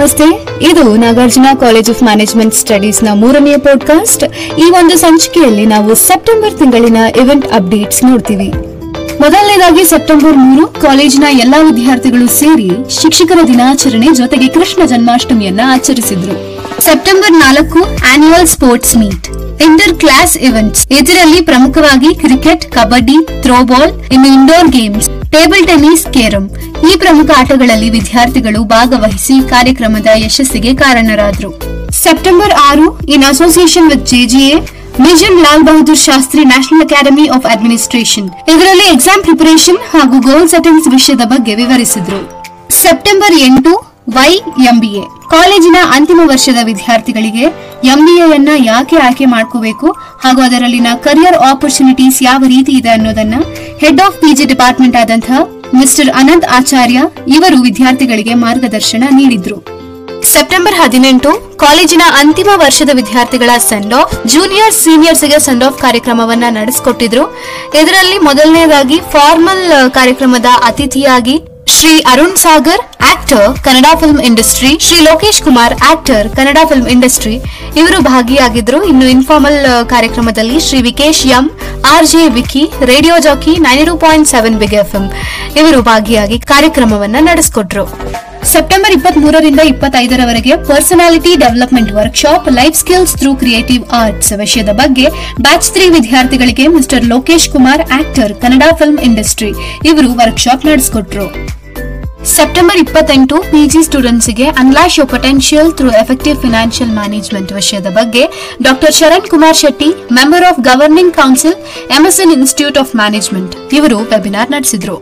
ನಮಸ್ತೆ. ಇದು Nagarjuna college of management ಸ್ಟಡೀಸ್ನ ಮೂರನೆಯ ಪಾಡ್ಕಾಸ್ಟ್ ಈ ಒಂದು ಸಂಚಿಕೆಯಲ್ಲಿ ನಾವು ಸೆಪ್ಟೆಂಬರ್ ತಿಂಗಳಿನ ಇವೆಂಟ್ ಅಪ್ಡೇಟ್ಸ್ ನೋಡ್ತೀವಿ. ಮೊದಲನೇದಾಗಿ ಸೆಪ್ಟೆಂಬರ್ ಮೂರು, ಕಾಲೇಜಿನ ಎಲ್ಲಾ ವಿದ್ಯಾರ್ಥಿಗಳು ಸೇರಿ ಶಿಕ್ಷಕರ ದಿನಾಚರಣೆ ಜೊತೆಗೆ ಕೃಷ್ಣ ಜನ್ಮಾಷ್ಟಮಿಯನ್ನ ಆಚರಿಸಿದ್ರು. ಸೆಪ್ಟೆಂಬರ್ ನಾಲ್ಕು annual sports meet inter class events ಇದರಲ್ಲಿ ಪ್ರಮುಖವಾಗಿ ಕ್ರಿಕೆಟ್ ಕಬಡ್ಡಿ ಥ್ರೋಬಾಲ್ ಇನ್ನು indoor games table tennis carrom ಈ ಪ್ರಮುಖ ಆಟಗಳಲ್ಲಿ ವಿದ್ಯಾರ್ಥಿಗಳು ಭಾಗವಹಿಸಿ ಕಾರ್ಯಕ್ರಮದ ಯಶಸ್ಸಿಗೆ ಕಾರಣರಾದರು. ಸೆಪ್ಟೆಂಬರ್ ಆರು in association with JGA major Lal Bahadur Shastri national academy of administration ಇದರಲ್ಲಿ ಎಕ್ಸಾಮ್ ಪ್ರಿಪರೇಷನ್ ಹಾಗೂ ಗೋಲ್ ಸೆಟ್ಟಿಂಗ್ಸ್ ವಿಷಯದ ಬಗ್ಗೆ ವಿವರಿಸಿದ್ರು. ಸೆಪ್ಟೆಂಬರ್ ಎಂಟು, ವೈ, ಎಂಬಿಎ. ಕಾಲೇಜಿನ ಅಂತಿಮ ವರ್ಷದ ವಿದ್ಯಾರ್ಥಿಗಳಿಗೆ ಎಂಬಿಎಯನ್ನ ಯಾಕೆ ಆಯ್ಕೆ ಮಾಡ್ಕೋಬೇಕು ಹಾಗೂ ಅದರಲ್ಲಿನ ಕರಿಯರ್ ಆಪರ್ಚುನಿಟೀಸ್ ಯಾವ ರೀತಿ ಇದೆ ಅನ್ನೋದನ್ನ ಹೆಡ್ ಆಫ್ ಪಿಜಿ ಡಿಪಾರ್ಟ್ಮೆಂಟ್ ಆದಂತಹ ಮಿಸ್ಟರ್ ಅನಂತ್ ಆಚಾರ್ಯ ಇವರು ವಿದ್ಯಾರ್ಥಿಗಳಿಗೆ ಮಾರ್ಗದರ್ಶನ ನೀಡಿದ್ರು. ಸೆಪ್ಟೆಂಬರ್ ಹದಿನೆಂಟು, ಕಾಲೇಜಿನ ಅಂತಿಮ ವರ್ಷದ ವಿದ್ಯಾರ್ಥಿಗಳ ಸೆಂಡ್ ಆಫ್, ಜೂನಿಯರ್ ಸೀನಿಯರ್ಸ್ಗೆ ಸೆಂಡ್ ಆಫ್ ಕಾರ್ಯಕ್ರಮವನ್ನ ನಡೆಸಿಕೊಟ್ಟಿದ್ರು. ಇದರಲ್ಲಿ ಮೊದಲನೇದಾಗಿ ಫಾರ್ಮಲ್ ಕಾರ್ಯಕ್ರಮದ ಅತಿಥಿಯಾಗಿ Shri Arun Sagar actor Kannada film industry Shri Lokesh Kumar actor Kannada film industry ಇವರು ಭಾಗಿಯಾಗಿದ್ರು. ಇನ್ನು ಇನ್ಫಾರ್ಮಲ್ ಕಾರ್ಯಕ್ರಮದಲ್ಲಿ Shri Vikesh M, R J Vicky, radio jockey nine two point seven big F ಇವರು ಭಾಗಿಯಾಗಿ ಕಾರ್ಯಕ್ರಮವನ್ನ ನಡೆಸಿಕೊಟ್ರು. ಸೆಪ್ಟೆಂಬರ್ ಇಪ್ಪತ್ತ್ ಮೂರರಿಂದ ಇಪ್ಪತ್ತೈದರವರೆಗೆ personality development workshop, life skills through creative arts ವಿಷಯದ ಬಗ್ಗೆ ಬ್ಯಾಚ್ ತ್ರೀ ವಿದ್ಯಾರ್ಥಿಗಳಿಗೆ mister Lokesh Kumar actor Kannada film industry ಇವರು ವರ್ಕ್ಶಾಪ್ ನಡೆಸಿಕೊಟ್ರು. ಸೆಪ್ಟೆಂಬರ್ ಇಪ್ಪತ್ತೆಂಟು ಪಿಜಿ ಸ್ಟೂಡೆಂಟ್ಸ್ಗೆ unleash your potential through effective financial management ವಿಷಯದ ಬಗ್ಗೆ doctor Sharan Kumar Shetty member of governing council MSN institute of management ಇವರು webinar ನಡೆಸಿದರು.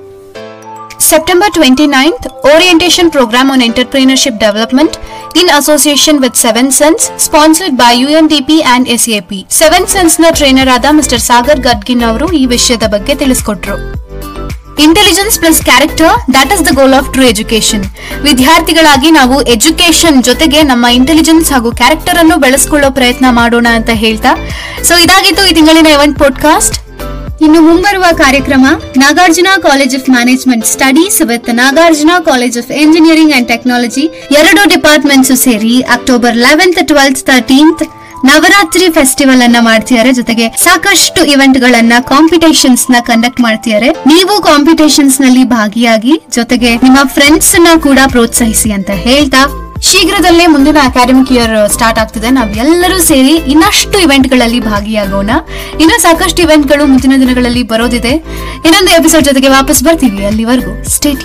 September twenty ninth orientation programme on entrepreneurship development in association with Seven Sons sponsored by UNDP and SAP Seven ಸನ್ಸ್ನ trainer ಆದ mister Sagar Gadgin ಅವರು ಈ ವಿಷಯದ ಬಗ್ಗೆ ತಿಳಿಸಿಕೊಟ್ರು. Intelligence plus character that is the goal of true education ವಿದ್ಯಾರ್ಥಿಗಳಾಗಿ ನಾವು education ಜೊತೆಗೆ ನಮ್ಮ intelligence ಹಾಗೂ character ಅನ್ನು ಬೆಳೆಸ್ಕೊಳ್ಳೋ ಪ್ರಯತ್ನ ಮಾಡೋಣ ಅಂತ ಹೇಳ್ತಾ. ಸೊ ಇದಾಗಿತ್ತು ಈ ತಿಂಗಳಿನ ಇವೆಂಟ್ ಪಾಡ್ಕಾಸ್ಟ್ ಇನ್ನು ಮುಂಬರುವ ಕಾರ್ಯಕ್ರಮ Nagarjuna college of management studies with Nagarjuna college of engineering and technology ಎರಡು ಡಿಪಾರ್ಟ್ಮೆಂಟ್ಸ್ ಸೇರಿ October eleventh twelfth thirteenth Navaratri festival ಅನ್ನ ಮಾಡ್ತಿದ್ದಾರೆ ಜೊತೆಗೆ ಸಾಕಷ್ಟು ಇವೆಂಟ್ ಗಳನ್ನ ಕಾಂಪಿಟೇಷನ್ಸ್ನ ಕಂಡಕ್ಟ್ ಮಾಡ್ತಿದ್ದಾರೆ ನೀವು ಕಾಂಪಿಟೇಷನ್ಸ್ನಲ್ಲಿ ಭಾಗಿಯಾಗಿ, ಜೊತೆಗೆ ನಿಮ್ಮ ಫ್ರೆಂಡ್ಸ್ನ ಕೂಡ ಪ್ರೋತ್ಸಾಹಿಸಿ ಅಂತ ಹೇಳ್ತಾ, ಶೀಘ್ರದಲ್ಲೇ ಮುಂದಿನ ಅಕಾಡೆಮಿಕ್ ಇಯರ್ ಸ್ಟಾರ್ಟ್ ಆಗ್ತಿದೆ. ನಾವೆಲ್ಲರೂ ಸೇರಿ ಇನ್ನಷ್ಟು ಇವೆಂಟ್ಗಳಲ್ಲಿ ಭಾಗಿಯಾಗೋಣ. ಇನ್ನೂ ಸಾಕಷ್ಟು ಇವೆಂಟ್ಗಳು ಮುಂದಿನ ದಿನಗಳಲ್ಲಿ ಬರೋದಿದೆ. ಇನ್ನೊಂದು ಎಪಿಸೋಡ್ ಜೊತೆಗೆ ವಾಪಸ್ ಬರ್ತೀವಿ ಅಲ್ಲಿವರೆಗೂ. ಸ್ಟೇಟ್